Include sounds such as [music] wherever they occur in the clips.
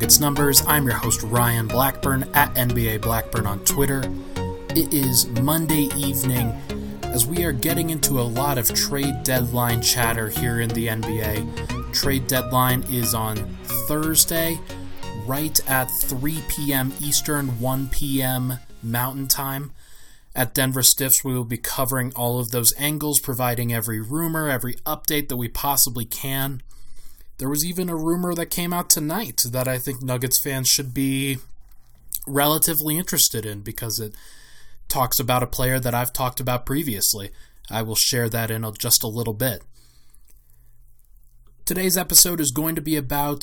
Nuggets Numbers. I'm your host Ryan Blackburn at NBA Blackburn on Twitter. It is Monday evening as we are getting into a lot of trade deadline chatter here in the NBA. Trade deadline is on Thursday, right at 3 p.m. Eastern, 1 p.m. Mountain Time. At Denver Stiffs, we will be covering all of those angles, providing every rumor, every update that we possibly can. There was even a rumor that came out tonight that I think Nuggets fans should be relatively interested in because it talks about a player that I've talked about previously. I will share that in just a little bit. Today's episode is going to be about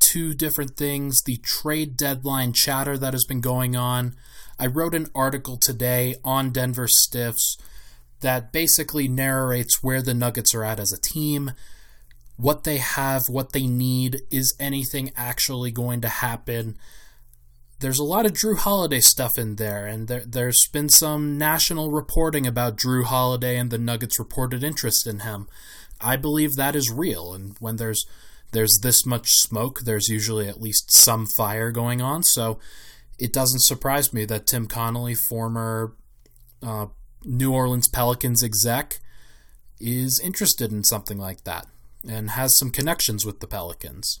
two different things the trade deadline chatter that has been going on. I wrote an article today on Denver Stiffs that basically narrates where the Nuggets are at as a team what they have, what they need. Is anything actually going to happen? There's a lot of Jrue Holiday stuff in there, and there, there's been some national reporting about Jrue Holiday and the Nuggets' reported interest in him. I believe that is real, and when there's there's this much smoke, there's usually at least some fire going on. So it doesn't surprise me that Tim Connolly, former uh, New Orleans Pelicans exec, is interested in something like that and has some connections with the Pelicans.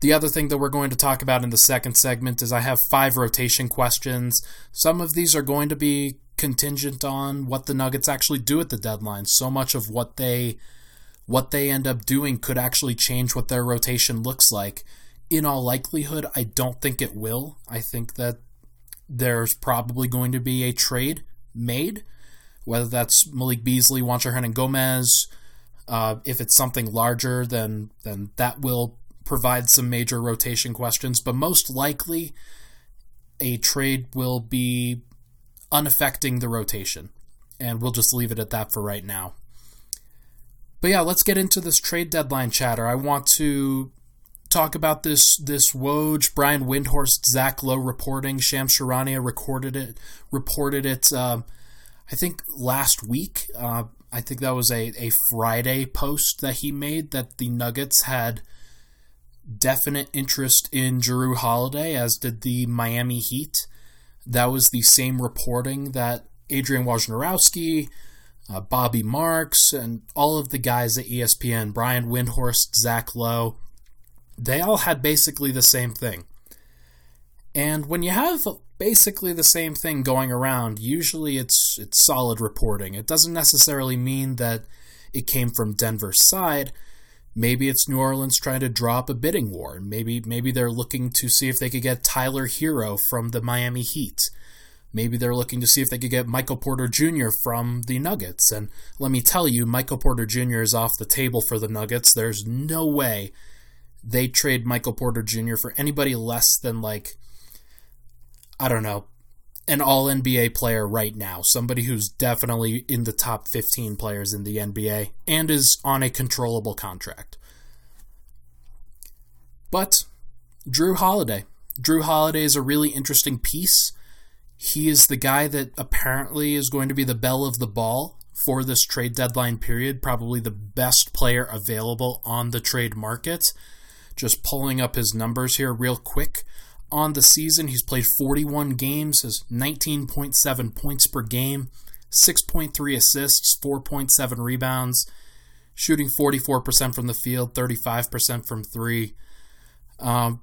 The other thing that we're going to talk about in the second segment is I have five rotation questions. Some of these are going to be contingent on what the Nuggets actually do at the deadline. So much of what they what they end up doing could actually change what their rotation looks like. In all likelihood, I don't think it will. I think that there's probably going to be a trade made, whether that's Malik Beasley, Juancho Hernangomez, uh, if it's something larger, then then that will provide some major rotation questions. But most likely, a trade will be unaffecting the rotation, and we'll just leave it at that for right now. But yeah, let's get into this trade deadline chatter. I want to talk about this this Woj, Brian Windhorst, Zach Lowe reporting. Shams Charania recorded it, reported it. Uh, I think last week. Uh, I think that was a, a Friday post that he made that the Nuggets had definite interest in Jrue Holiday, as did the Miami Heat. That was the same reporting that Adrian Wojnarowski, uh, Bobby Marks, and all of the guys at ESPN, Brian Windhorst, Zach Lowe, they all had basically the same thing. And when you have basically the same thing going around. Usually it's it's solid reporting. It doesn't necessarily mean that it came from Denver's side. Maybe it's New Orleans trying to drop a bidding war. Maybe maybe they're looking to see if they could get Tyler Herro from the Miami Heat. Maybe they're looking to see if they could get Michael Porter Jr. from the Nuggets. And let me tell you, Michael Porter Jr. is off the table for the Nuggets. There's no way they trade Michael Porter Jr. for anybody less than like I don't know, an all NBA player right now, somebody who's definitely in the top 15 players in the NBA and is on a controllable contract. But Jrue Holiday. Jrue Holiday is a really interesting piece. He is the guy that apparently is going to be the belle of the ball for this trade deadline period, probably the best player available on the trade market. Just pulling up his numbers here real quick on the season. He's played 41 games, has 19.7 points per game, 6.3 assists, 4.7 rebounds, shooting 44% from the field, 35% from three. Um,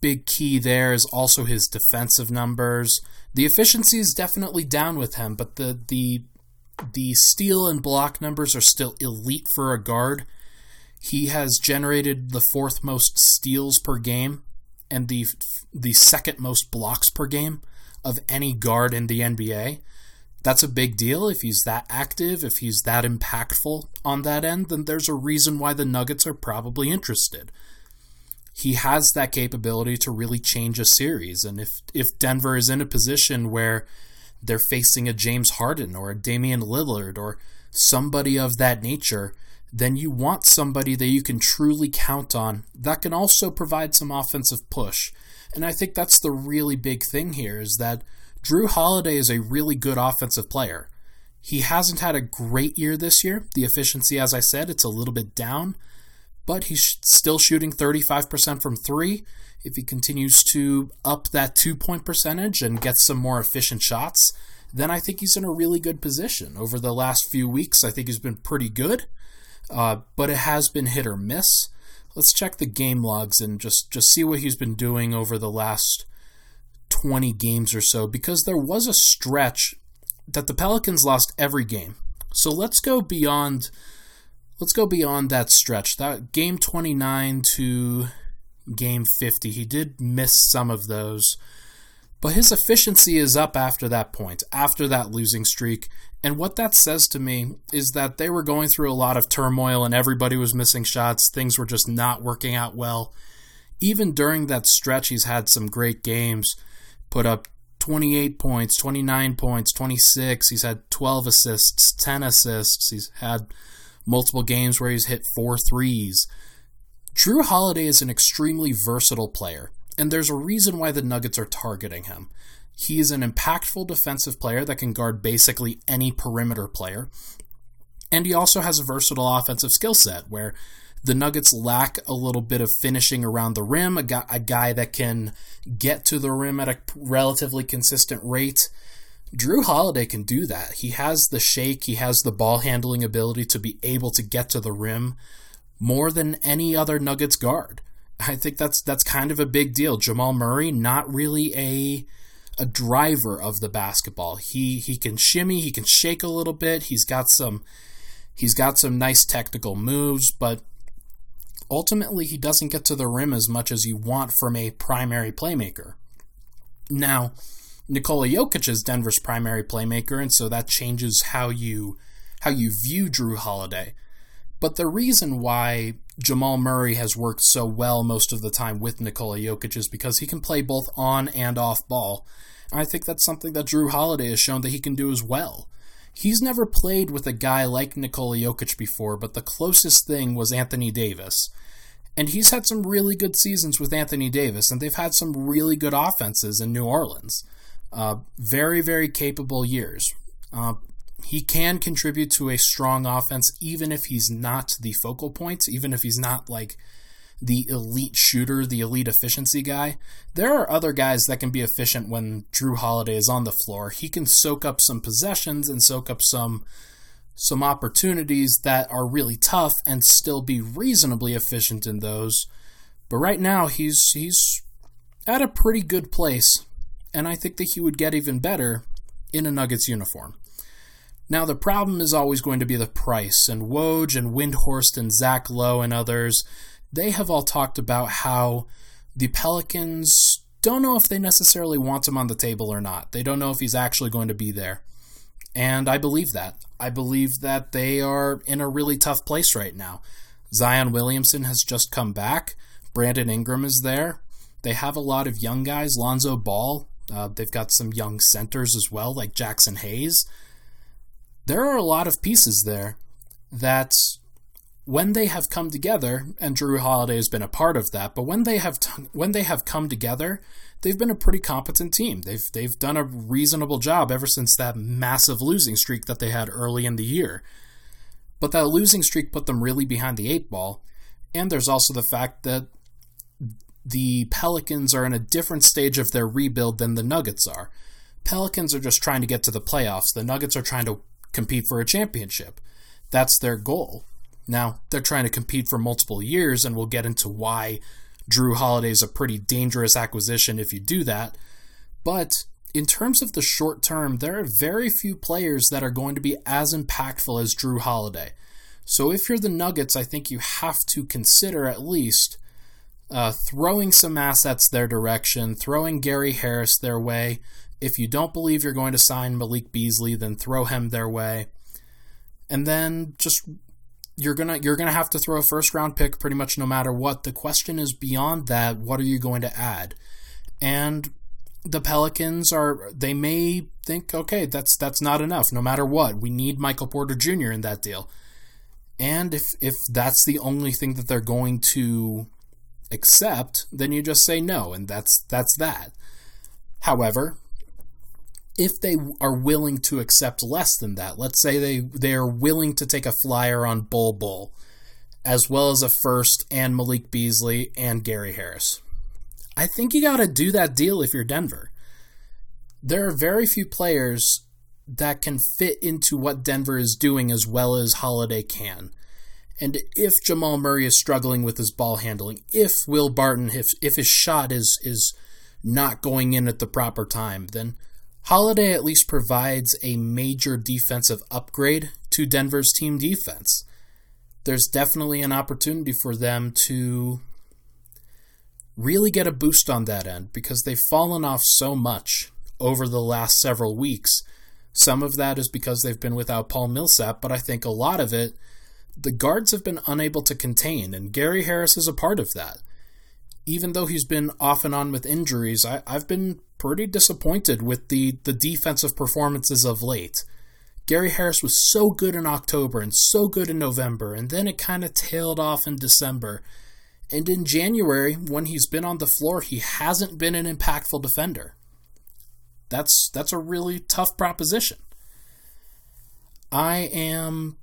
big key there is also his defensive numbers. The efficiency is definitely down with him, but the the the steal and block numbers are still elite for a guard. He has generated the fourth most steals per game and the the second most blocks per game of any guard in the NBA. That's a big deal. If he's that active, if he's that impactful on that end, then there's a reason why the Nuggets are probably interested. He has that capability to really change a series. And if, if Denver is in a position where they're facing a James Harden or a Damian Lillard or somebody of that nature, then you want somebody that you can truly count on that can also provide some offensive push. And I think that's the really big thing here is that Jrue Holiday is a really good offensive player. He hasn't had a great year this year. The efficiency, as I said, it's a little bit down, but he's still shooting 35% from three. If he continues to up that two point percentage and get some more efficient shots, then I think he's in a really good position. Over the last few weeks, I think he's been pretty good, uh, but it has been hit or miss. Let's check the game logs and just, just see what he's been doing over the last 20 games or so, because there was a stretch that the Pelicans lost every game. So let's go beyond let's go beyond that stretch. That game 29 to game 50. He did miss some of those. But his efficiency is up after that point, after that losing streak. And what that says to me is that they were going through a lot of turmoil and everybody was missing shots. Things were just not working out well. Even during that stretch, he's had some great games. Put up 28 points, 29 points, 26. He's had 12 assists, 10 assists. He's had multiple games where he's hit four threes. Jrue Holiday is an extremely versatile player, and there's a reason why the Nuggets are targeting him. He is an impactful defensive player that can guard basically any perimeter player. And he also has a versatile offensive skill set where the Nuggets lack a little bit of finishing around the rim, a guy, a guy that can get to the rim at a relatively consistent rate. Jrue Holiday can do that. He has the shake, he has the ball handling ability to be able to get to the rim more than any other Nuggets guard. I think that's that's kind of a big deal. Jamal Murray not really a a driver of the basketball. He he can shimmy, he can shake a little bit. He's got some he's got some nice technical moves, but ultimately he doesn't get to the rim as much as you want from a primary playmaker. Now, Nikola Jokic is Denver's primary playmaker, and so that changes how you how you view Jrue Holiday. But the reason why Jamal Murray has worked so well most of the time with Nikola Jokic is because he can play both on and off ball. And I think that's something that Jrue Holiday has shown that he can do as well. He's never played with a guy like Nikola Jokic before, but the closest thing was Anthony Davis. And he's had some really good seasons with Anthony Davis, and they've had some really good offenses in New Orleans. Uh, very, very capable years. Uh, he can contribute to a strong offense even if he's not the focal point, even if he's not like the elite shooter, the elite efficiency guy. There are other guys that can be efficient when Jrue Holiday is on the floor. He can soak up some possessions and soak up some some opportunities that are really tough and still be reasonably efficient in those. But right now he's he's at a pretty good place and I think that he would get even better in a Nuggets uniform. Now, the problem is always going to be the price, and Woj and Windhorst and Zach Lowe and others, they have all talked about how the Pelicans don't know if they necessarily want him on the table or not. They don't know if he's actually going to be there. And I believe that. I believe that they are in a really tough place right now. Zion Williamson has just come back. Brandon Ingram is there. They have a lot of young guys. Lonzo Ball. Uh, they've got some young centers as well, like Jaxson Hayes there are a lot of pieces there that when they have come together, and Jrue Holiday has been a part of that, but when they have t- when they have come together, they've been a pretty competent team. They've they've done a reasonable job ever since that massive losing streak that they had early in the year. But that losing streak put them really behind the eight ball, and there's also the fact that the Pelicans are in a different stage of their rebuild than the Nuggets are. Pelicans are just trying to get to the playoffs. The Nuggets are trying to compete for a championship. That's their goal. Now, they're trying to compete for multiple years, and we'll get into why Jrue Holiday is a pretty dangerous acquisition if you do that. But in terms of the short term, there are very few players that are going to be as impactful as Jrue Holiday. So if you're the Nuggets, I think you have to consider at least uh, throwing some assets their direction, throwing Gary Harris their way. If you don't believe you're going to sign Malik Beasley, then throw him their way. And then just you're gonna you're gonna have to throw a first round pick pretty much no matter what. The question is beyond that, what are you going to add? And the Pelicans are they may think, okay, that's that's not enough, no matter what. We need Michael Porter Jr. in that deal. And if if that's the only thing that they're going to accept, then you just say no, and that's that's that. However, if they are willing to accept less than that, let's say they they are willing to take a flyer on Bol Bol, as well as a first and Malik Beasley and Gary Harris. I think you got to do that deal if you're Denver. There are very few players that can fit into what Denver is doing as well as Holiday can. And if Jamal Murray is struggling with his ball handling, if Will Barton, if if his shot is is not going in at the proper time, then Holiday at least provides a major defensive upgrade to Denver's team defense. There's definitely an opportunity for them to really get a boost on that end because they've fallen off so much over the last several weeks. Some of that is because they've been without Paul Millsap, but I think a lot of it, the guards have been unable to contain, and Gary Harris is a part of that. Even though he's been off and on with injuries, I, I've been pretty disappointed with the, the defensive performances of late. Gary Harris was so good in October and so good in November, and then it kind of tailed off in December. And in January, when he's been on the floor, he hasn't been an impactful defender. That's that's a really tough proposition. I am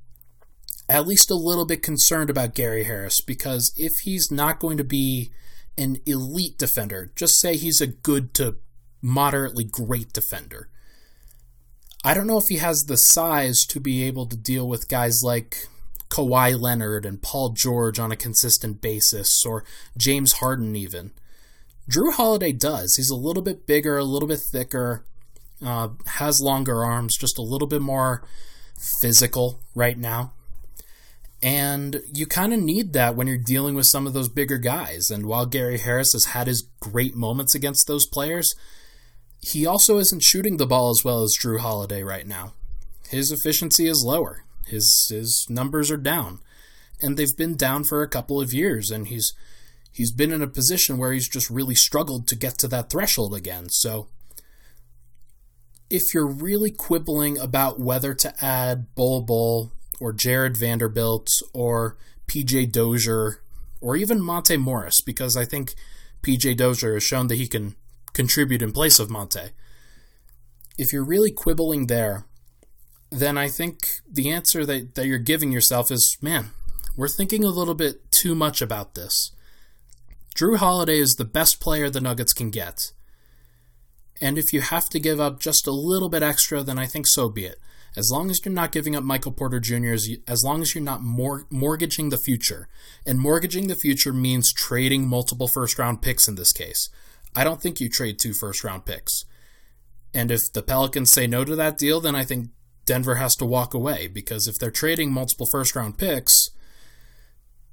at least a little bit concerned about Gary Harris because if he's not going to be an elite defender, just say he's a good to moderately great defender. I don't know if he has the size to be able to deal with guys like Kawhi Leonard and Paul George on a consistent basis, or James Harden even. Jrue Holiday does. He's a little bit bigger, a little bit thicker, uh, has longer arms, just a little bit more physical right now. And you kind of need that when you're dealing with some of those bigger guys. And while Gary Harris has had his great moments against those players, he also isn't shooting the ball as well as Jrue Holiday right now. His efficiency is lower. His his numbers are down, and they've been down for a couple of years, and he's he's been in a position where he's just really struggled to get to that threshold again. So if you're really quibbling about whether to add Bol Bol or Jarred Vanderbilt or PJ Dozier or even Monte Morris, because I think PJ Dozier has shown that he can contribute in place of Monte. If you're really quibbling there, then I think the answer that, that you're giving yourself is man, we're thinking a little bit too much about this. Jrue Holiday is the best player the Nuggets can get. And if you have to give up just a little bit extra, then I think so be it. As long as you're not giving up Michael Porter Jr., as, as long as you're not mor- mortgaging the future. And mortgaging the future means trading multiple first round picks in this case. I don't think you trade two first round picks. And if the Pelicans say no to that deal, then I think Denver has to walk away because if they're trading multiple first round picks,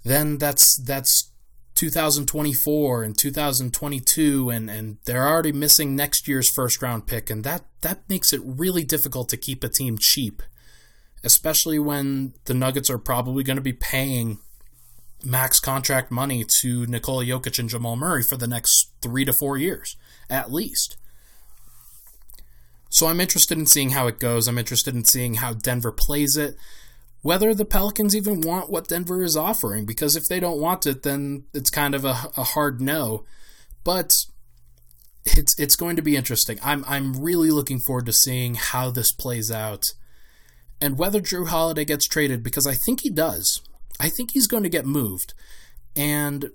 then that's that's 2024 and 2022 and and they're already missing next year's first round pick and that that makes it really difficult to keep a team cheap especially when the Nuggets are probably going to be paying max contract money to Nikola Jokic and Jamal Murray for the next 3 to 4 years at least so I'm interested in seeing how it goes. I'm interested in seeing how Denver plays it whether the Pelicans even want what Denver is offering, because if they don't want it, then it's kind of a, a hard no. But it's it's going to be interesting. I'm I'm really looking forward to seeing how this plays out, and whether Jrue Holiday gets traded because I think he does. I think he's going to get moved, and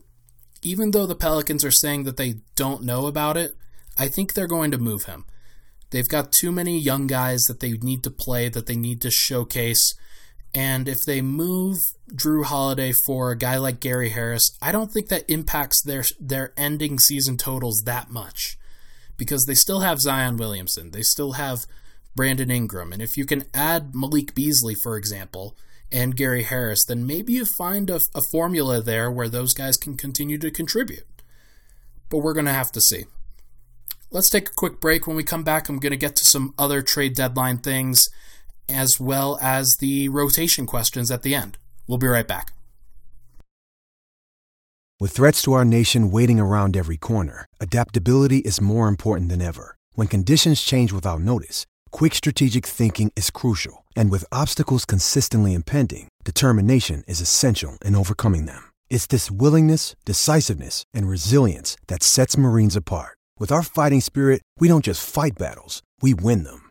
even though the Pelicans are saying that they don't know about it, I think they're going to move him. They've got too many young guys that they need to play, that they need to showcase. And if they move Jrue Holiday for a guy like Gary Harris, I don't think that impacts their their ending season totals that much. because they still have Zion Williamson, they still have Brandon Ingram, and if you can add Malik Beasley, for example, and Gary Harris, then maybe you find a, a formula there where those guys can continue to contribute. But we're going to have to see. Let's take a quick break. When we come back, I'm going to get to some other trade deadline things as well as the rotation questions at the end. We'll be right back. With threats to our nation waiting around every corner, adaptability is more important than ever. When conditions change without notice, quick strategic thinking is crucial. And with obstacles consistently impending, determination is essential in overcoming them. It's this willingness, decisiveness, and resilience that sets Marines apart. With our fighting spirit, we don't just fight battles, we win them.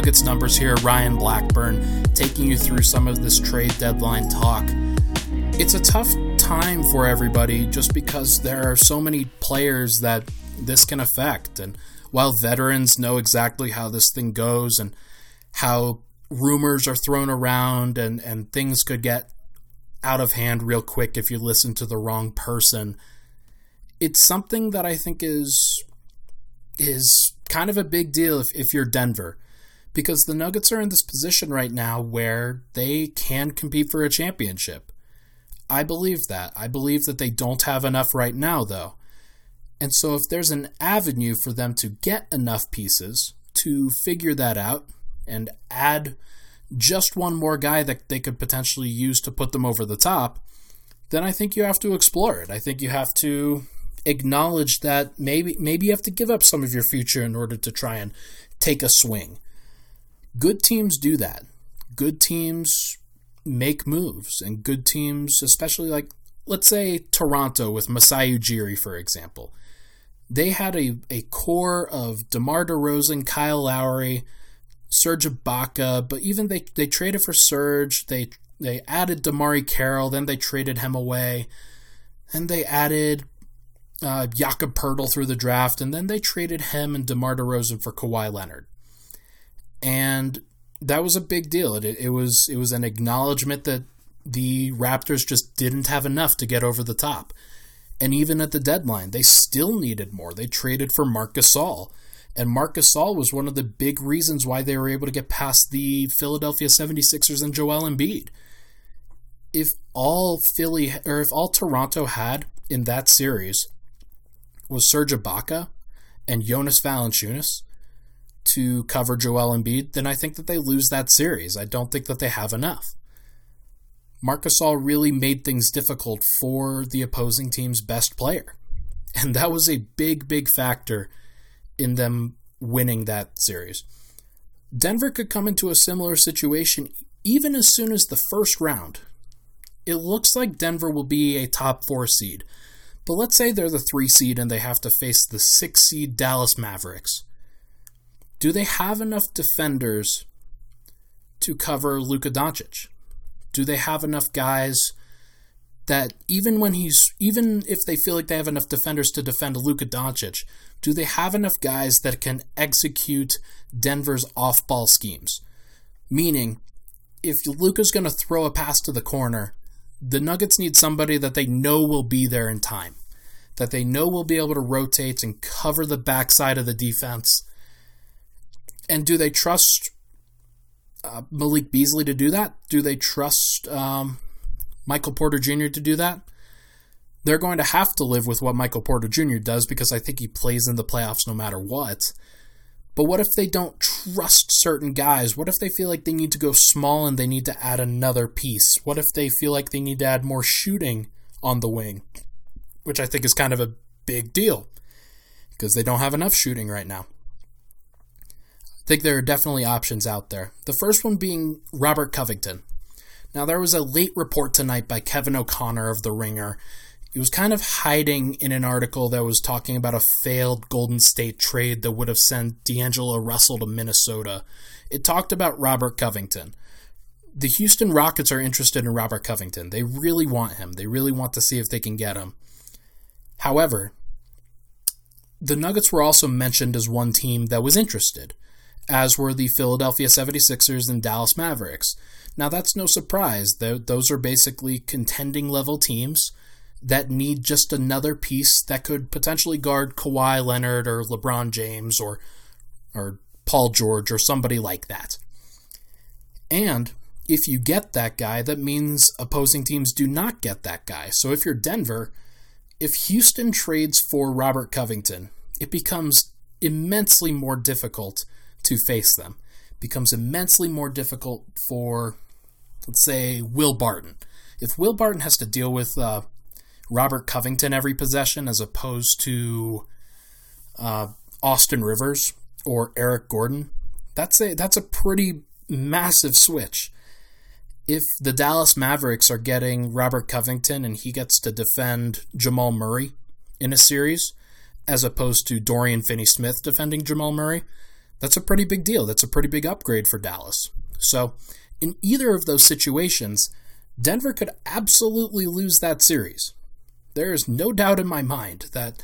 Nuggets numbers here. Ryan Blackburn taking you through some of this trade deadline talk. It's a tough time for everybody just because there are so many players that this can affect. And while veterans know exactly how this thing goes and how rumors are thrown around and, and things could get out of hand real quick if you listen to the wrong person, it's something that I think is is kind of a big deal if, if you're Denver because the Nuggets are in this position right now where they can compete for a championship. I believe that. I believe that they don't have enough right now, though. And so, if there's an avenue for them to get enough pieces to figure that out and add just one more guy that they could potentially use to put them over the top, then I think you have to explore it. I think you have to acknowledge that maybe maybe you have to give up some of your future in order to try and take a swing. Good teams do that. Good teams make moves and good teams, especially like let's say Toronto with Masai Ujiri, for example. They had a, a core of DeMar DeRozan, Kyle Lowry, Serge Ibaka, but even they, they traded for Serge, they they added DeMarre Carroll, then they traded him away, and they added uh, Jakob Poeltl through the draft, and then they traded him and DeMar DeRozan for Kawhi Leonard. And that was a big deal. It, it was it was an acknowledgement that the Raptors just didn't have enough to get over the top. And even at the deadline, they still needed more. They traded for Marc Gasol. And Marc Gasol was one of the big reasons why they were able to get past the Philadelphia 76ers and Joel Embiid. If all Philly or if all Toronto had in that series was Serge Ibaka and Jonas Valanciunas to cover Joel Embiid, then I think that they lose that series. I don't think that they have enough. Marc Gasol really made things difficult for the opposing team's best player. [laughs] And that was a big, big factor in them winning that series. Denver could come into a similar situation even as soon as the first round. It looks like Denver will be a top four seed. But let's say they're the three seed and they have to face the six seed Dallas Mavericks. Do they have enough defenders to cover Luka Doncic? Do they have enough guys that even when he's even if they feel like they have enough defenders to defend Luka Doncic, do they have enough guys that can execute Denver's off-ball schemes? Meaning, if Luka's going to throw a pass to the corner, the Nuggets need somebody that they know will be there in time, that they know will be able to rotate and cover the backside of the defense. And do they trust uh, Malik Beasley to do that? Do they trust um, Michael Porter Jr. to do that? They're going to have to live with what Michael Porter Jr. does because I think he plays in the playoffs no matter what. But what if they don't trust certain guys? What if they feel like they need to go small and they need to add another piece? What if they feel like they need to add more shooting on the wing? Which I think is kind of a big deal because they don't have enough shooting right now. Think there are definitely options out there. The first one being Robert Covington. Now, there was a late report tonight by Kevin O'Connor of The Ringer it was kind of hiding in an article that was talking about a failed Golden State trade that would have sent D'Angelo Russell to Minnesota. It talked about Robert Covington. The Houston Rockets are interested in Robert Covington. They really want him. They really want to see if they can get him. However, the Nuggets were also mentioned as one team that was interested, as were the Philadelphia 76ers and Dallas Mavericks. Now, that's no surprise. Those are basically contending level teams that need just another piece that could potentially guard Kawhi Leonard or LeBron James or or Paul George or somebody like that. And if you get that guy, that means opposing teams do not get that guy. So if you're Denver, if Houston trades for Robert Covington, it becomes immensely more difficult to face them. Becomes immensely more difficult for, let's say, Will Barton. If Will Barton has to deal with uh, Robert Covington every possession as opposed to uh, Austin Rivers or Eric Gordon, that's a that's a pretty massive switch. If the Dallas Mavericks are getting Robert Covington and he gets to defend Jamal Murray in a series, as opposed to Dorian Finney Smith defending Jamal Murray, that's a pretty big deal. That's a pretty big upgrade for Dallas. So, in either of those situations, Denver could absolutely lose that series. There is no doubt in my mind that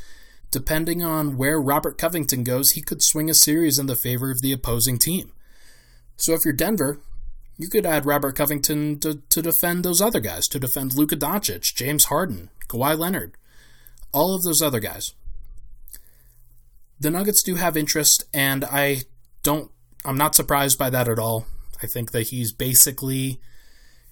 depending on where Robert Covington goes, he could swing a series in the favor of the opposing team. So if you're Denver, you could add Robert Covington to, to defend those other guys, to defend Luka Doncic, James Harden, Kawhi Leonard, all of those other guys. The Nuggets do have interest, and I don't, I'm not surprised by that at all. I think that he's basically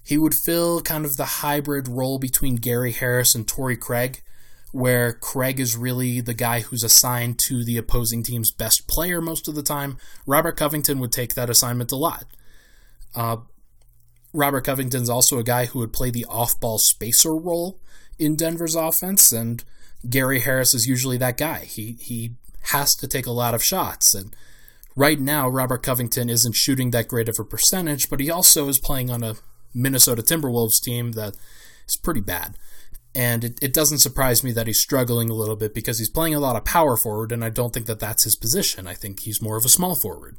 he would fill kind of the hybrid role between Gary Harris and Torrey Craig, where Craig is really the guy who's assigned to the opposing team's best player most of the time. Robert Covington would take that assignment a lot. Uh, Robert Covington's also a guy who would play the off ball spacer role in Denver's offense, and Gary Harris is usually that guy. He, he has to take a lot of shots. And right now, Robert Covington isn't shooting that great of a percentage, but he also is playing on a Minnesota Timberwolves team that is pretty bad. And it, it doesn't surprise me that he's struggling a little bit because he's playing a lot of power forward, and I don't think that that's his position. I think he's more of a small forward.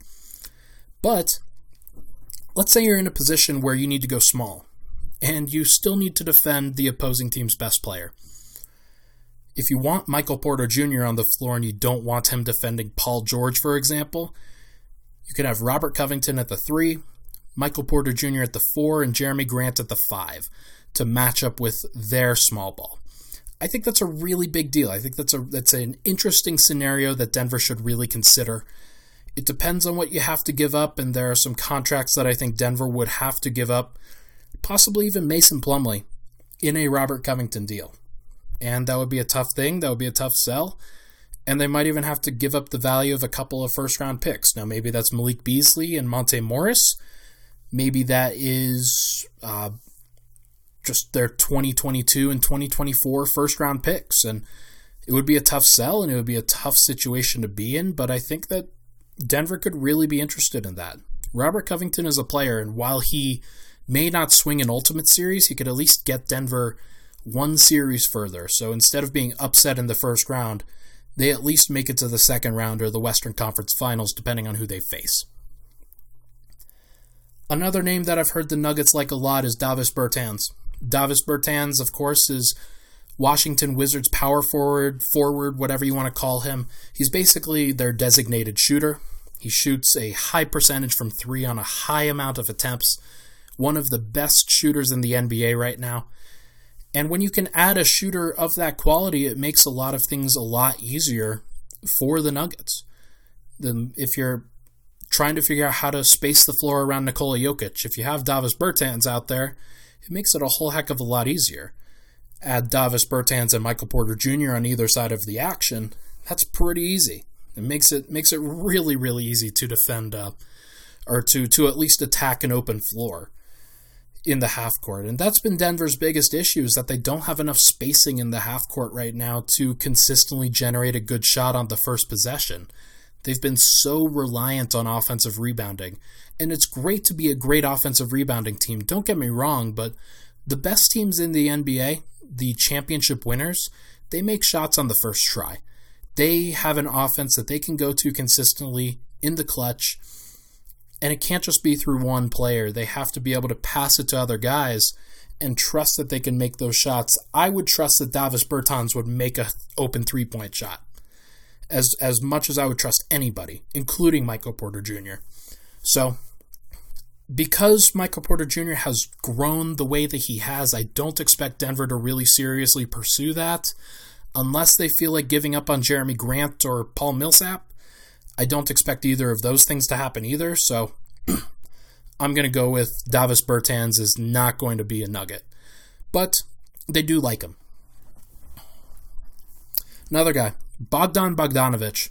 But let's say you're in a position where you need to go small, and you still need to defend the opposing team's best player. If you want Michael Porter Jr. on the floor and you don't want him defending Paul George, for example, you could have Robert Covington at the three, Michael Porter Jr. at the four, and Jerami Grant at the five to match up with their small ball. I think that's a really big deal. I think that's a that's an interesting scenario that Denver should really consider. It depends on what you have to give up, and there are some contracts that I think Denver would have to give up, possibly even Mason Plumlee, in a Robert Covington deal. And that would be a tough thing. That would be a tough sell. And they might even have to give up the value of a couple of first round picks. Now, maybe that's Malik Beasley and Monte Morris. Maybe that is uh, just their 2022 and 2024 first round picks. And it would be a tough sell and it would be a tough situation to be in, but I think that Denver could really be interested in that. Robert Covington is a player, and while he may not swing an ultimate series, he could at least get Denver one series further. So instead of being upset in the first round, they at least make it to the second round or the Western Conference Finals, depending on who they face. Another name that I've heard the Nuggets like a lot is Davis Bertans. Davis Bertans, of course, is Washington Wizards power forward, forward, whatever you want to call him. He's basically their designated shooter. He shoots a high percentage from three on a high amount of attempts. One of the best shooters in the NBA right now. And when you can add a shooter of that quality, it makes a lot of things a lot easier for the Nuggets. Then if you're trying to figure out how to space the floor around Nikola Jokic. If you have Davis Bertans out there, it makes it a whole heck of a lot easier. Add Davis Bertans and Michael Porter Jr. on either side of the action. That's pretty easy. It makes it makes it really really easy to defend uh, or to to at least attack an open floor in the half court. And that's been Denver's biggest issue is that they don't have enough spacing in the half court right now to consistently generate a good shot on the first possession. They've been so reliant on offensive rebounding. And it's great to be a great offensive rebounding team. Don't get me wrong, but the best teams in the NBA, the championship winners, they make shots on the first try. They have an offense that they can go to consistently in the clutch, and it can't just be through one player. They have to be able to pass it to other guys and trust that they can make those shots. I would trust that Davis Bertans would make a open three point shot as as much as I would trust anybody, including Michael Porter Jr. So because Michael Porter Jr. has grown the way that he has, I don't expect Denver to really seriously pursue that unless they feel like giving up on Jerami Grant or Paul Millsap. I don't expect either of those things to happen either, so [clears throat] I'm going to go with Davis Bertans is not going to be a nugget. But they do like him. Another guy, Bogdan Bogdanovic.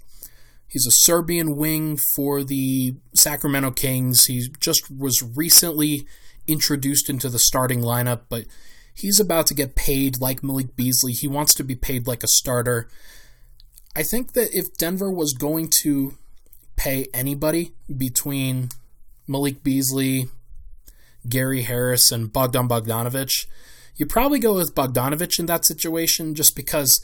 He's a Serbian wing for the Sacramento Kings. He just was recently introduced into the starting lineup, but he's about to get paid like Malik Beasley. He wants to be paid like a starter. I think that if Denver was going to pay anybody between Malik Beasley, Gary Harris, and Bogdan Bogdanovic, you probably go with Bogdanovic in that situation just because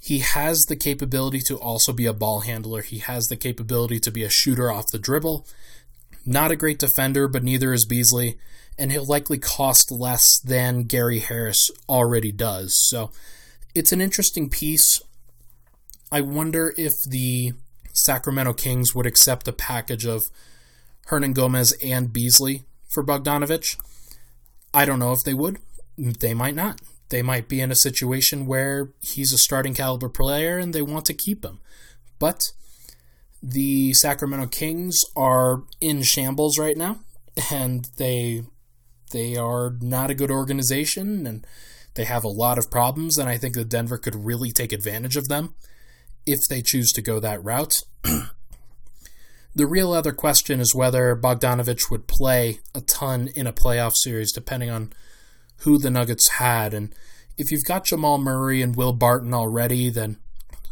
he has the capability to also be a ball handler. He has the capability to be a shooter off the dribble. Not a great defender, but neither is Beasley. And he'll likely cost less than Gary Harris already does. So it's an interesting piece. I wonder if the Sacramento Kings would accept a package of Hernangomez and Beasley for Bogdanovic. I don't know if they would. They might not. They might be in a situation where he's a starting caliber player and they want to keep him. But the Sacramento Kings are in shambles right now and they they are not a good organization and they have a lot of problems and I think that Denver could really take advantage of them if they choose to go that route. [clears throat] the real other question is whether Bogdanovic would play a ton in a playoff series depending on who the Nuggets had. And if you've got Jamal Murray and Will Barton already, then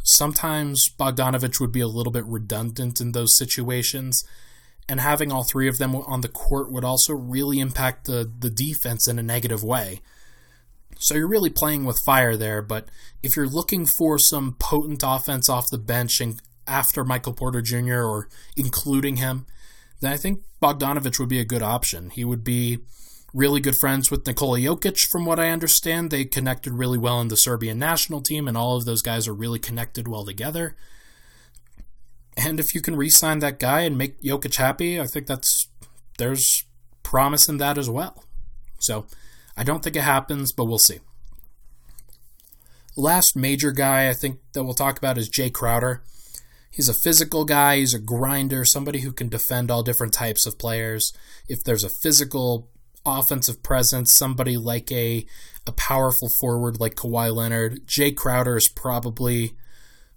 sometimes Bogdanovic would be a little bit redundant in those situations. And having all three of them on the court would also really impact the, the defense in a negative way. So you're really playing with fire there, but if you're looking for some potent offense off the bench and after Michael Porter Jr. or including him, then I think Bogdanovic would be a good option. He would be really good friends with Nikola Jokic, from what I understand. They connected really well in the Serbian national team, and all of those guys are really connected well together. And if you can re sign that guy and make Jokic happy, I think that's there's promise in that as well. So I don't think it happens, but we'll see. Last major guy I think that we'll talk about is Jae Crowder. He's a physical guy, he's a grinder, somebody who can defend all different types of players. If there's a physical offensive presence, somebody like a a powerful forward like Kawhi Leonard, Jae Crowder is probably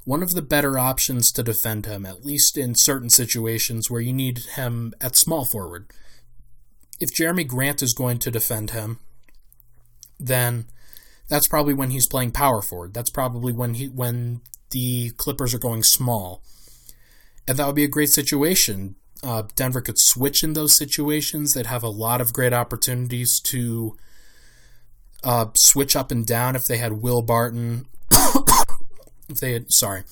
one of the better options to defend him, at least in certain situations where you need him at small forward. If Jerami Grant is going to defend him, then that's probably when he's playing power forward. That's probably when he when the Clippers are going small. And that would be a great situation. Uh, Denver could switch in those situations. They'd have a lot of great opportunities to uh, switch up and down if they had Will Barton. [coughs] if they had, sorry,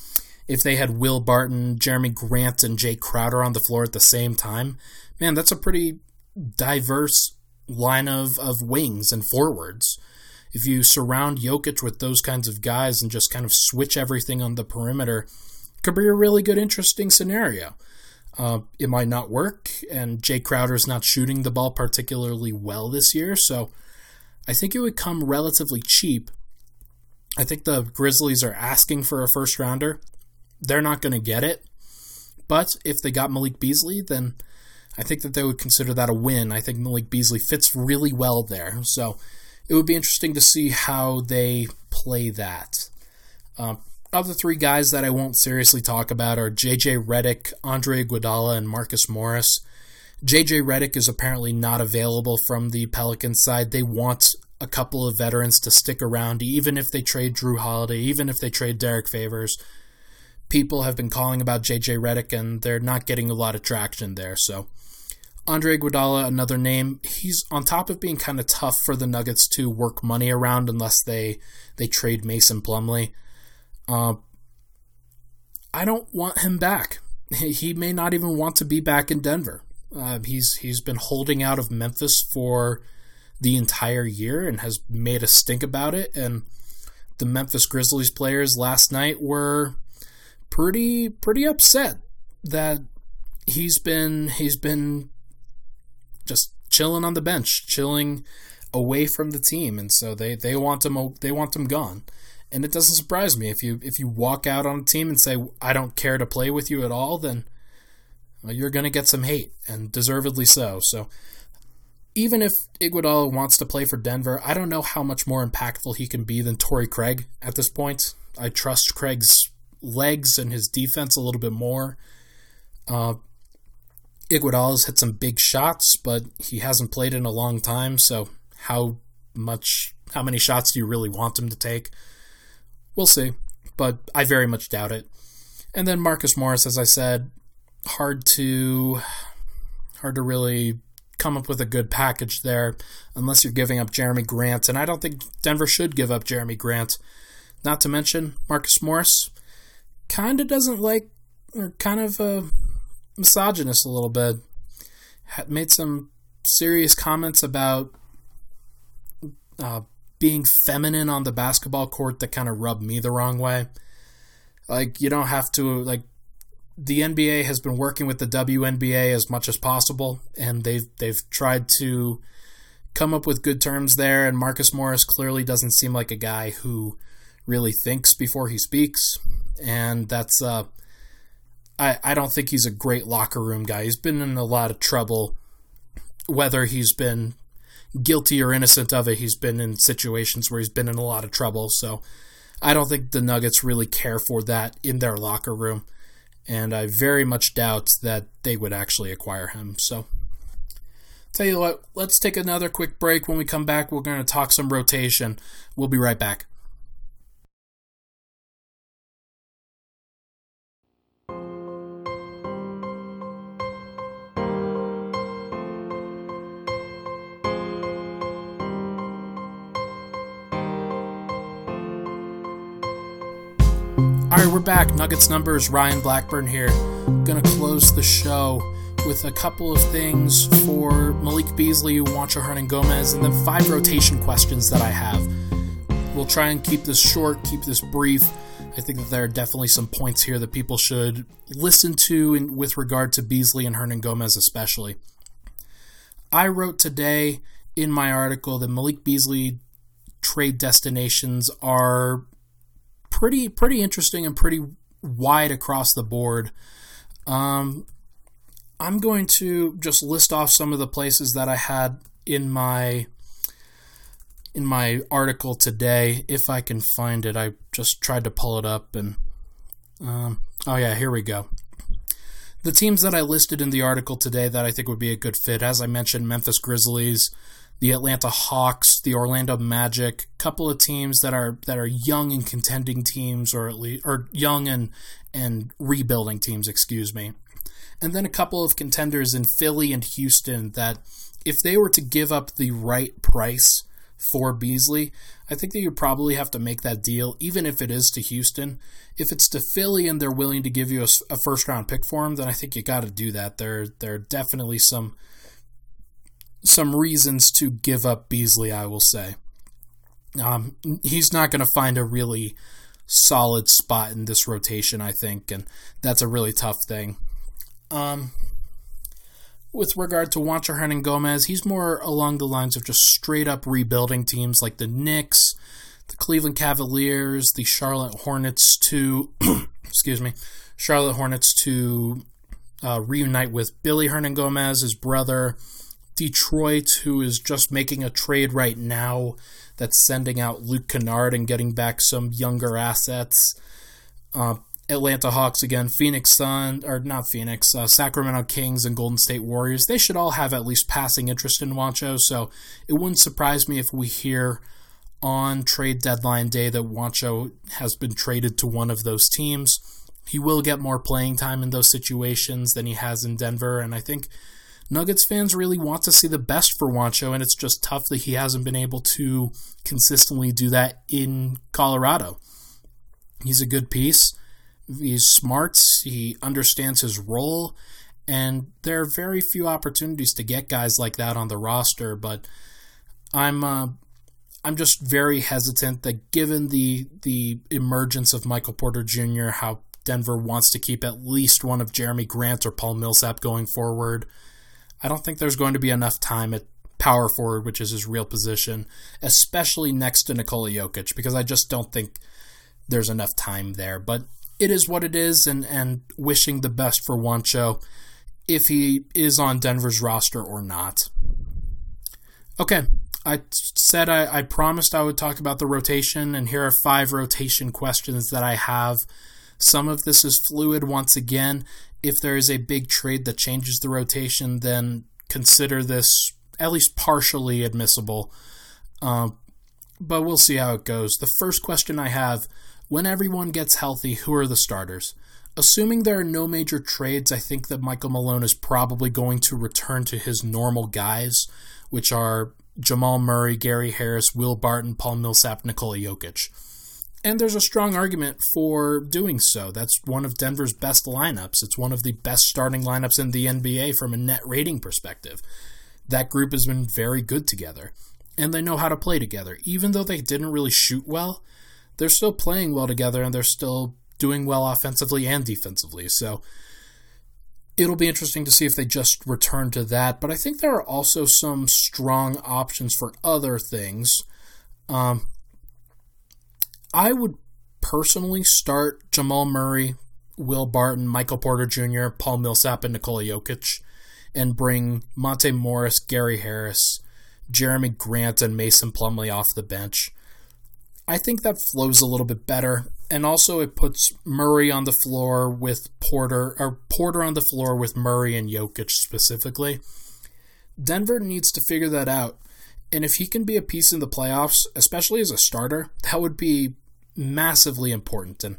if they had Will Barton, Jerami Grant, and Jae Crowder on the floor at the same time, man, that's a pretty diverse line of, of wings and forwards. If you surround Jokic with those kinds of guys and just kind of switch everything on the perimeter, could be a really good, interesting scenario. Uh, it might not work, and Jae Crowder's not shooting the ball particularly well this year, so I think it would come relatively cheap. I think the Grizzlies are asking for a first rounder. They're not going to get it, but if they got Malik Beasley, then I think that they would consider that a win. I think Malik Beasley fits really well there, so it would be interesting to see how they play that. Um, other three guys that I won't seriously talk about are JJ Redick, Andre Iguodala, and Marcus Morris. JJ Redick is apparently not available from the Pelicans side. They want a couple of veterans to stick around, even if they trade Jrue Holiday, even if they trade Derrick Favors. People have been calling about JJ Redick, and they're not getting a lot of traction there. So Andre Iguodala, another name. He's on top of being kind of tough for the Nuggets to work money around unless they they trade Mason Plumlee. Uh, I don't want him back. [laughs] He may not even want to be back in Denver. Uh, he's he's been holding out of Memphis for the entire year and has made a stink about it. And the Memphis Grizzlies players last night were pretty pretty upset that he's been he's been just chilling on the bench, chilling away from the team, and so they they want them they want him gone. And it doesn't surprise me if you if you walk out on a team and say I don't care to play with you at all, then well, you're going to get some hate, and deservedly so. So even if Iguodala wants to play for Denver, I don't know how much more impactful he can be than Torrey Craig at this point. I trust Craig's legs and his defense a little bit more. Uh, Iguodala's hit some big shots, but he hasn't played in a long time, so how much, how many shots do you really want him to take? We'll see, but I very much doubt it. And then Marcus Morris, as I said, hard to, hard to really come up with a good package there unless you're giving up Jerami Grant, and I don't think Denver should give up Jerami Grant. Not to mention Marcus Morris kind of doesn't like, or kind of uh, misogynist a little bit. Had made some serious comments about uh, being feminine on the basketball court that kind of rubbed me the wrong way. Like you don't have to like the NBA has been working with the WNBA as much as possible, and they've they've tried to come up with good terms there. And Marcus Morris clearly doesn't seem like a guy who really thinks before he speaks, and that's uh, I, I don't think he's a great locker room guy. He's been in a lot of trouble, whether he's been guilty or innocent of it. He's been in situations where he's been in a lot of trouble. So I don't think the Nuggets really care for that in their locker room. And I very much doubt that they would actually acquire him. So, tell you what, let's take another quick break. When we come back, we're going to talk some rotation. We'll be right back. All right, we're back. Nuggets numbers. Ryan Blackburn here. Gonna close the show with a couple of things for Malik Beasley, Juancho Hernangomez, and then five rotation questions that I have. We'll try and keep this short, keep this brief. I think that there are definitely some points here that people should listen to in, with regard to Beasley and Hernangomez, especially. I wrote today in my article that Malik Beasley trade destinations are pretty pretty interesting and pretty wide across the board. Um, I'm going to just list off some of the places that I had in my in my article today, if I can find it. I just tried to pull it up and um, oh yeah, here we go. The teams that I listed in the article today that I think would be a good fit, as I mentioned, Memphis Grizzlies, the Atlanta Hawks, the Orlando Magic, a couple of teams that are that are young and contending teams, or at least or young and and rebuilding teams, excuse me, and then a couple of contenders in Philly and Houston that, if they were to give up the right price for Beasley, I think that you probably have to make that deal, even if it is to Houston. If it's to Philly and they're willing to give you a, a first round pick for him, then I think you got to do that. There, there are definitely some some reasons to give up Beasley, I will say. Um, he's not going to find a really solid spot in this rotation, I think, and that's a really tough thing. Um, with regard to Juancho Hernangomez, he's more along the lines of just straight up rebuilding teams like the Knicks, the Cleveland Cavaliers, the Charlotte Hornets to, [clears throat] excuse me, Charlotte Hornets to uh, reunite with Billy Hernangomez, his brother, Detroit, who is just making a trade right now that's sending out Luke Kennard and getting back some younger assets. Uh, Atlanta Hawks again, Phoenix Sun, or not Phoenix, uh, Sacramento Kings and Golden State Warriors. They should all have at least passing interest in Juancho, so it wouldn't surprise me if we hear on trade deadline day that Juancho has been traded to one of those teams. He will get more playing time in those situations than he has in Denver, and I think Nuggets fans really want to see the best for Juancho, and it's just tough that he hasn't been able to consistently do that in Colorado. He's a good piece. He's smart. He understands his role. And there are very few opportunities to get guys like that on the roster, but I'm uh, I'm just very hesitant that given the the emergence of Michael Porter Jr., how Denver wants to keep at least one of Jerami Grant or Paul Millsap going forward, I don't think there's going to be enough time at power forward, which is his real position, especially next to Nikola Jokic, because I just don't think there's enough time there. But it is what it is, and, and wishing the best for Juancho if he is on Denver's roster or not. Okay, I said I, I promised I would talk about the rotation, and here are five rotation questions that I have. Some of this is fluid once again. If there is a big trade that changes the rotation, then consider this at least partially admissible. Uh, but we'll see how it goes. The first question I have when everyone gets healthy, who are the starters? Assuming there are no major trades, I think that Michael Malone is probably going to return to his normal guys, which are Jamal Murray, Gary Harris, Will Barton, Paul Millsap, Nikola Jokic. And there's a strong argument for doing so. That's one of Denver's best lineups. It's one of the best starting lineups in the NBA from a net rating perspective. That group has been very good together, and they know how to play together. Even though they didn't really shoot well, they're still playing well together and they're still doing well offensively and defensively. So it'll be interesting to see if they just return to that. But I think there are also some strong options for other things. Um, I would personally start Jamal Murray, Will Barton, Michael Porter Jr., Paul Millsap, and Nikola Jokic, and bring Monte Morris, Gary Harris, Jerami Grant, and Mason Plumlee off the bench. I think that flows a little bit better. And also it puts Murray on the floor with Porter or Porter on the floor with Murray and Jokic specifically. Denver needs to figure that out. And if he can be a piece in the playoffs, especially as a starter, that would be massively important. And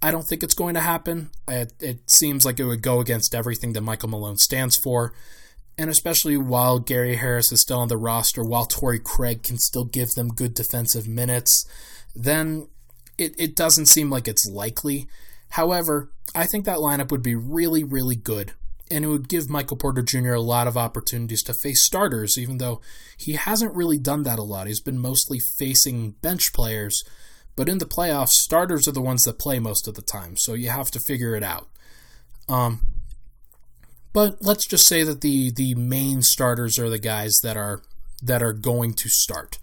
I don't think it's going to happen. It, it seems like it would go against everything that Michael Malone stands for and especially while Gary Harris is still on the roster, while Torrey Craig can still give them good defensive minutes, then it, it doesn't seem like it's likely. However, I think that lineup would be really, really good, and it would give Michael Porter Jr. a lot of opportunities to face starters, even though he hasn't really done that a lot. He's been mostly facing bench players, but in the playoffs, starters are the ones that play most of the time, so you have to figure it out. Um, but let's just say that the the main starters are the guys that are that are going to start.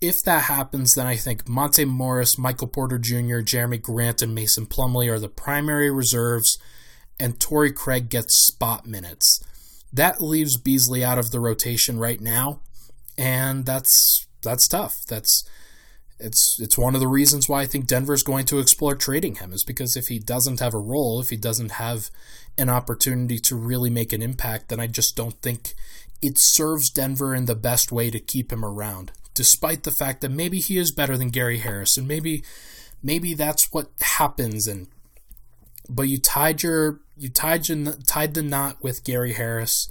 If that happens, then I think Monte Morris, Michael Porter Jr., Jerami Grant, and Mason Plumlee are the primary reserves, and Torrey Craig gets spot minutes. That leaves Beasley out of the rotation right now, and that's that's tough. That's it's it's one of the reasons why I think Denver is going to explore trading him is because if he doesn't have a role, if he doesn't have an opportunity to really make an impact, then I just don't think it serves Denver in the best way to keep him around. Despite the fact that maybe he is better than Gary Harris, and maybe maybe that's what happens. And but you tied your you tied tied the knot with Gary Harris.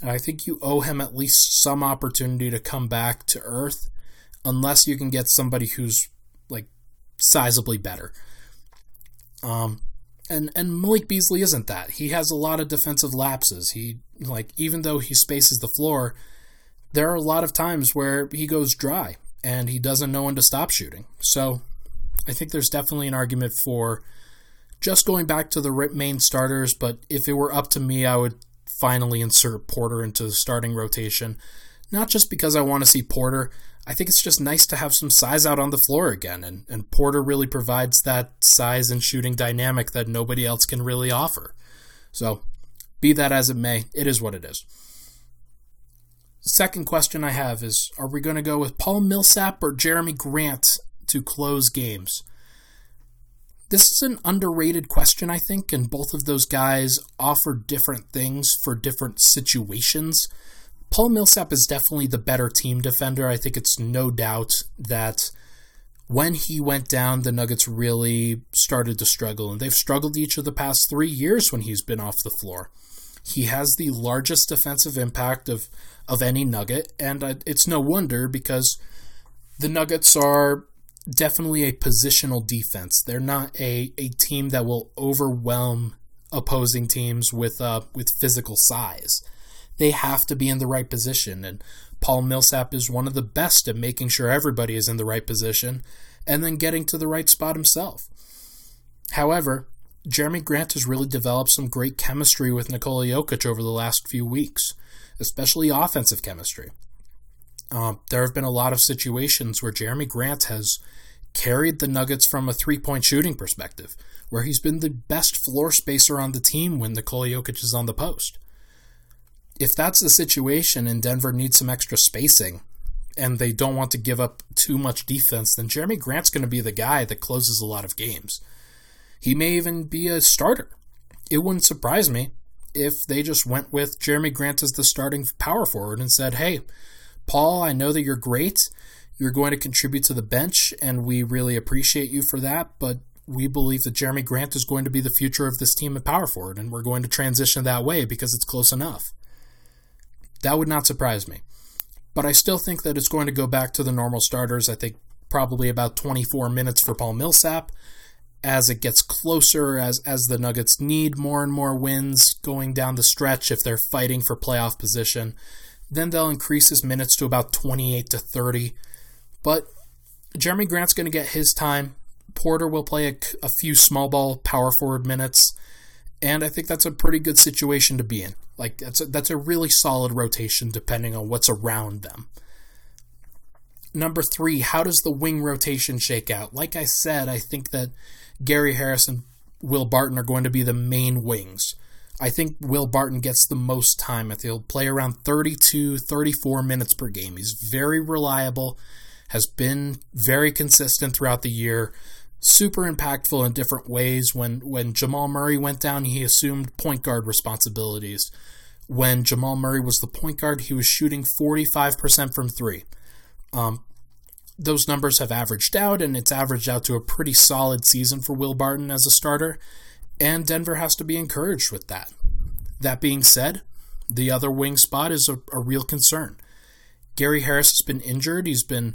And I think you owe him at least some opportunity to come back to earth, unless you can get somebody who's like sizably better. Um, and and Malik Beasley isn't that. He has a lot of defensive lapses. He like even though he spaces the floor, there are a lot of times where he goes dry and he doesn't know when to stop shooting. So I think there's definitely an argument for just going back to the main starters, but if it were up to me, I would finally insert Porter into the starting rotation. Not just because I want to see Porter, I think it's just nice to have some size out on the floor again, and, and Porter really provides that size and shooting dynamic that nobody else can really offer. So, be that as it may, it is what it is. Second question I have is Are we going to go with Paul Millsap or Jerami Grant to close games? This is an underrated question, I think, and both of those guys offer different things for different situations. Paul Millsap is definitely the better team defender. I think it's no doubt that when he went down, the Nuggets really started to struggle, and they've struggled each of the past three years when he's been off the floor. He has the largest defensive impact of, of any Nugget, and it's no wonder because the Nuggets are definitely a positional defense. They're not a, a team that will overwhelm opposing teams with uh, with physical size. They have to be in the right position, and Paul Millsap is one of the best at making sure everybody is in the right position and then getting to the right spot himself. However, Jerami Grant has really developed some great chemistry with Nikola Jokic over the last few weeks, especially offensive chemistry. Uh, there have been a lot of situations where Jerami Grant has carried the Nuggets from a three point shooting perspective, where he's been the best floor spacer on the team when Nikola Jokic is on the post. If that's the situation and Denver needs some extra spacing and they don't want to give up too much defense, then Jerami Grant's going to be the guy that closes a lot of games. He may even be a starter. It wouldn't surprise me if they just went with Jerami Grant as the starting power forward and said, hey, Paul, I know that you're great. You're going to contribute to the bench, and we really appreciate you for that. But we believe that Jerami Grant is going to be the future of this team at power forward, and we're going to transition that way because it's close enough. That would not surprise me. But I still think that it's going to go back to the normal starters. I think probably about 24 minutes for Paul Millsap. As it gets closer, as as the Nuggets need more and more wins going down the stretch if they're fighting for playoff position, then they'll increase his minutes to about 28 to 30. But Jerami Grant's going to get his time. Porter will play a, a, few small ball power forward minutes, and I think that's a pretty good situation to be in. Like that's a, that's a really solid rotation depending on what's around them. Number three, how does the wing rotation shake out? Like I said, I think that Gary Harris and Will Barton are going to be the main wings. I think Will Barton gets the most time. I think he'll play around 32, 34 minutes per game. He's very reliable, has been very consistent throughout the year, super impactful in different ways. When when Jamal Murray went down, he assumed point guard responsibilities. When Jamal Murray was the point guard, he was shooting 45% from three. Um, those numbers have averaged out, and it's averaged out to a pretty solid season for Will Barton as a starter and Denver has to be encouraged with that. That being said, the other wing spot is a, a real concern. Gary Harris has been injured. He's been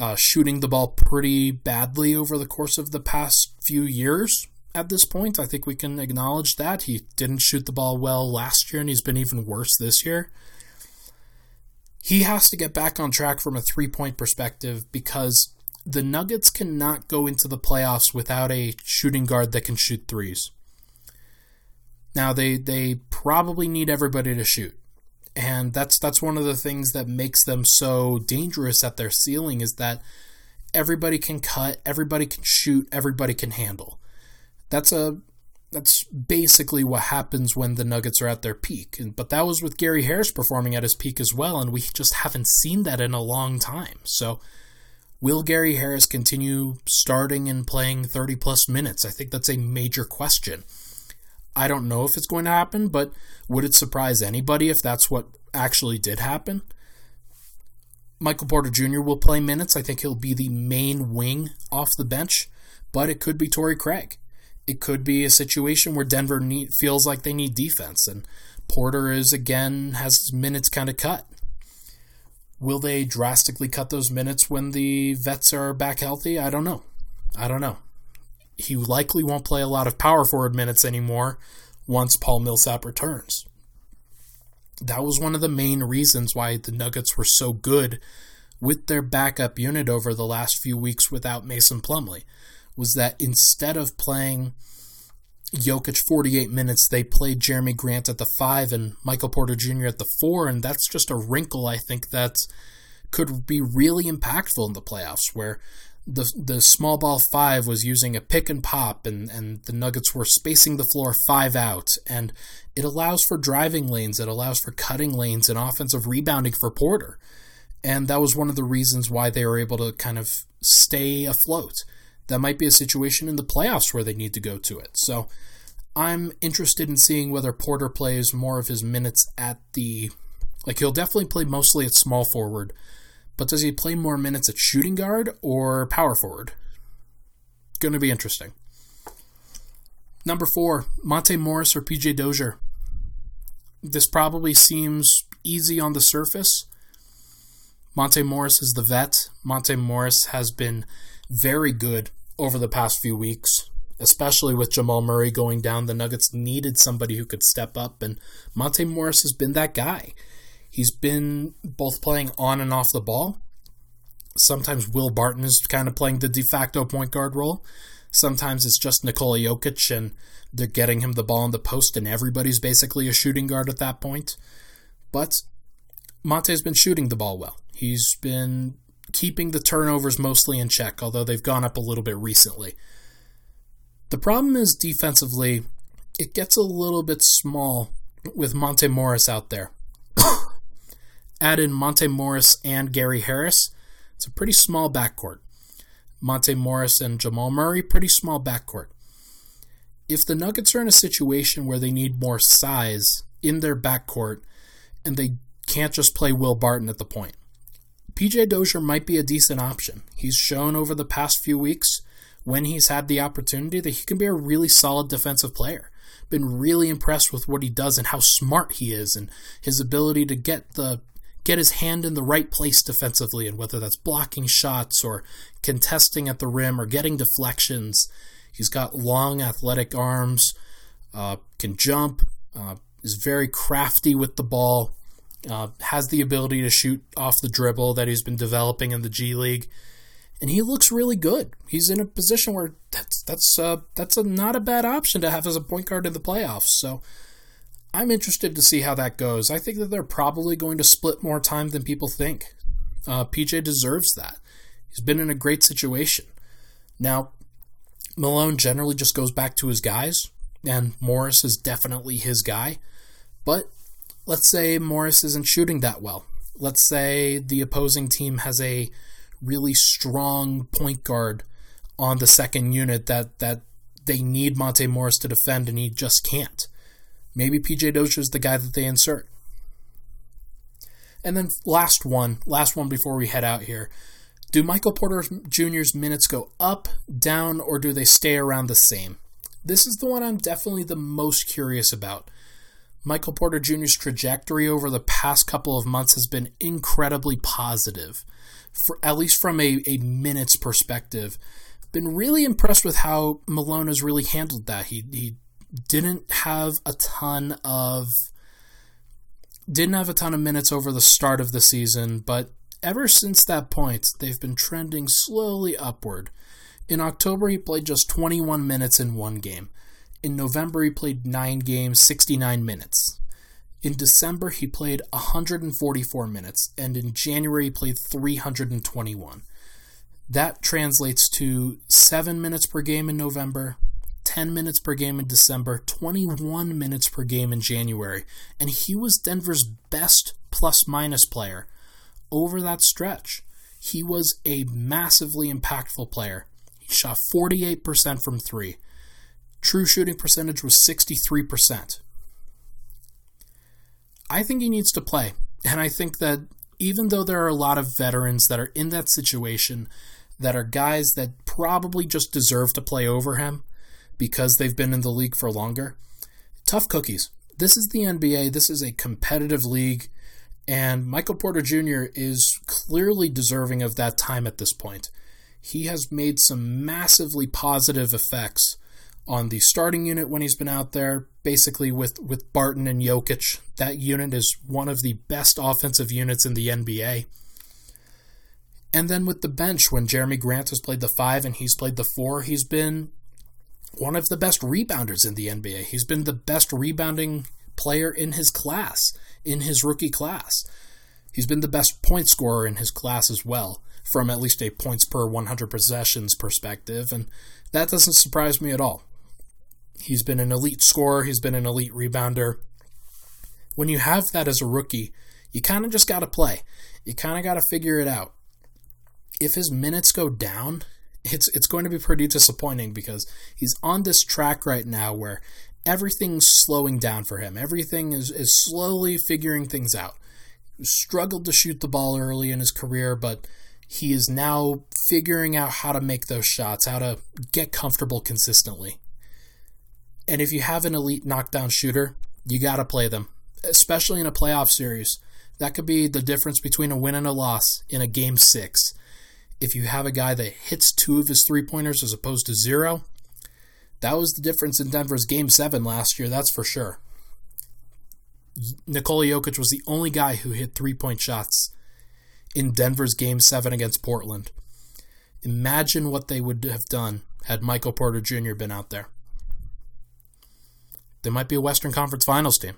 uh, shooting the ball pretty badly over the course of the past few years. At this point, I think we can acknowledge that. He didn't shoot the ball well last year, and he's been even worse this year. He has to get back on track from a three point perspective because the Nuggets cannot go into the playoffs without a shooting guard that can shoot threes. Now they they probably need everybody to shoot. And that's that's one of the things that makes them so dangerous at their ceiling is that everybody can cut, everybody can shoot, everybody can handle. That's a that's basically what happens when the Nuggets are at their peak. But that was with Gary Harris performing at his peak as well, and we just haven't seen that in a long time. So Will Gary Harris continue starting and playing 30 plus minutes? I think that's a major question. I don't know if it's going to happen, but would it surprise anybody if that's what actually did happen? Michael Porter Jr. will play minutes. I think he'll be the main wing off the bench, but it could be Torrey Craig. It could be a situation where Denver need, feels like they need defense, and Porter is again has minutes kind of cut. Will they drastically cut those minutes when the vets are back healthy? I don't know. I don't know. He likely won't play a lot of power forward minutes anymore once Paul Millsap returns. That was one of the main reasons why the Nuggets were so good with their backup unit over the last few weeks without Mason Plumlee was that instead of playing Jokic 48 minutes, they played Jerami Grant at the five and Michael Porter Jr. at the four, and that's just a wrinkle I think that could be really impactful in the playoffs, where the the small ball five was using a pick and pop, and and the Nuggets were spacing the floor five out, and it allows for driving lanes, it allows for cutting lanes and offensive rebounding for Porter, and that was one of the reasons why they were able to kind of stay afloat that might be a situation in the playoffs where they need to go to it. So I'm interested in seeing whether Porter plays more of his minutes at the. Like, he'll definitely play mostly at small forward, but does he play more minutes at shooting guard or power forward? Going to be interesting. Number four, Monte Morris or PJ Dozier. this probably seems easy on the surface. Monte Morris is the vet. Monte Morris has been very good over the past few weeks, especially with Jamal Murray going down. The Nuggets needed somebody who could step up, and Monte Morris has been that guy. He's been both playing on and off the ball. Sometimes Will Barton is kind of playing the de facto point guard role. Sometimes it's just Nikola Jokic and they're getting him the ball in the post, and everybody's basically a shooting guard at that point. But Monte's been shooting the ball well. He's been keeping the turnovers mostly in check, although they've gone up a little bit recently. The problem is defensively, it gets a little bit small with Monte Morris out there. [coughs] Add in Monte Morris and Gary Harris, it's a pretty small backcourt. Monte Morris and Jamal Murray, pretty small backcourt. If the Nuggets are in a situation where they need more size in their backcourt and they can't just play Will Barton at the point, PJ Dozier might be a decent option. He's shown over the past few weeks when he's had the opportunity that he can be a really solid defensive player. Been really impressed with what he does and how smart he is and his ability to get the get his hand in the right place defensively and whether that's blocking shots or contesting at the rim or getting deflections. He's got long athletic arms, uh, can jump, uh, is very crafty with the ball, uh, has the ability to shoot off the dribble that he's been developing in the G League, and he looks really good. He's in a position where that's that's uh, that's a, not a bad option to have as a point guard in the playoffs. So I'm interested to see how that goes. I think that they're probably going to split more time than people think. Uh, PJ deserves that. He's been in a great situation. Now, Malone generally just goes back to his guys, and Morris is definitely his guy. But let's say Morris isn't shooting that well. Let's say the opposing team has a really strong point guard on the second unit that, that they need Monte Morris to defend and he just can't. Maybe PJ Dozier is the guy that they insert. And then last one, last one before we head out here. Do Michael Porter Jr.'s minutes go up, down, or do they stay around the same? This is the one I'm definitely the most curious about. Michael Porter Jr.'s trajectory over the past couple of months has been incredibly positive, for at least from a, a minutes perspective. Been really impressed with how Malone has really handled that. He he didn't have a ton of didn't have a ton of minutes over the start of the season, but ever since that point, they've been trending slowly upward. In October, he played just 21 minutes in one game. In November, he played 9 games, 69 minutes. In December, he played 144 minutes, and in January, he played 321. That translates to 7 minutes per game in November, 10 minutes per game in December, 21 minutes per game in January, and he was Denver's best plus minus player over that stretch. He was a massively impactful player. He shot 48% from 3. True shooting percentage was 63%. I think he needs to play, and I think that even though there are a lot of veterans that are in that situation that are guys that probably just deserve to play over him, because they've been in the league for longer. Tough cookies. This is the NBA. This is a competitive league. And Michael Porter Jr. is clearly deserving of that time at this point. He has made some massively positive effects on the starting unit when he's been out there, basically with, with Barton and Jokic. That unit is one of the best offensive units in the NBA. And then with the bench, when Jerami Grant has played the five and he's played the four, he's been one of the best rebounders in the NBA. He's been the best rebounding player in his class, in his rookie class. He's been the best point scorer in his class as well, from at least a points per 100 possessions perspective, and that doesn't surprise me at all. He's been an elite scorer, he's been an elite rebounder. When you have that as a rookie, you kind of just got to play. You kind of got to figure it out. If his minutes go down, it's it's going to be pretty disappointing because he's on this track right now where everything's slowing down for him. Everything is, is slowly figuring things out. Struggled to shoot the ball early in his career, but he is now figuring out how to make those shots, how to get comfortable consistently. And if you have an elite knockdown shooter, you got to play them. especially in a playoff series. That could be the difference between a win and a loss in a game six. If you have a guy that hits two of his three pointers as opposed to zero, that was the difference in Denver's game seven last year, that's for sure. Nikola Jokic was the only guy who hit three point shots in Denver's game seven against Portland. Imagine what they would have done had Michael Porter Jr. been out there. They might be a Western Conference Finals team.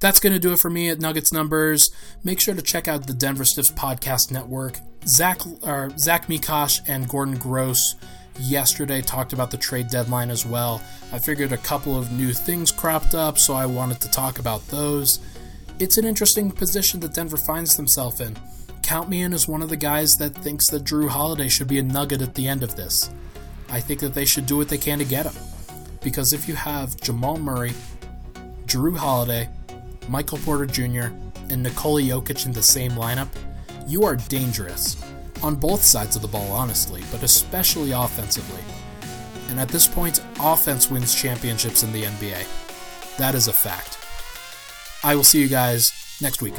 That's going to do it for me at Nuggets Numbers. Make sure to check out the Denver Stiffs Podcast Network. Zach, or Zach Mikosh and Gordon Gross yesterday talked about the trade deadline as well. I figured a couple of new things cropped up, so I wanted to talk about those. It's an interesting position that Denver finds themselves in. Count me in as one of the guys that thinks that Jrue Holiday should be a nugget at the end of this. I think that they should do what they can to get him. Because if you have Jamal Murray, Jrue Holiday, Michael Porter Jr., and Nikola Jokic in the same lineup, you are dangerous. On both sides of the ball, honestly, but especially offensively. And at this point, offense wins championships in the NBA. That is a fact. I will see you guys next week.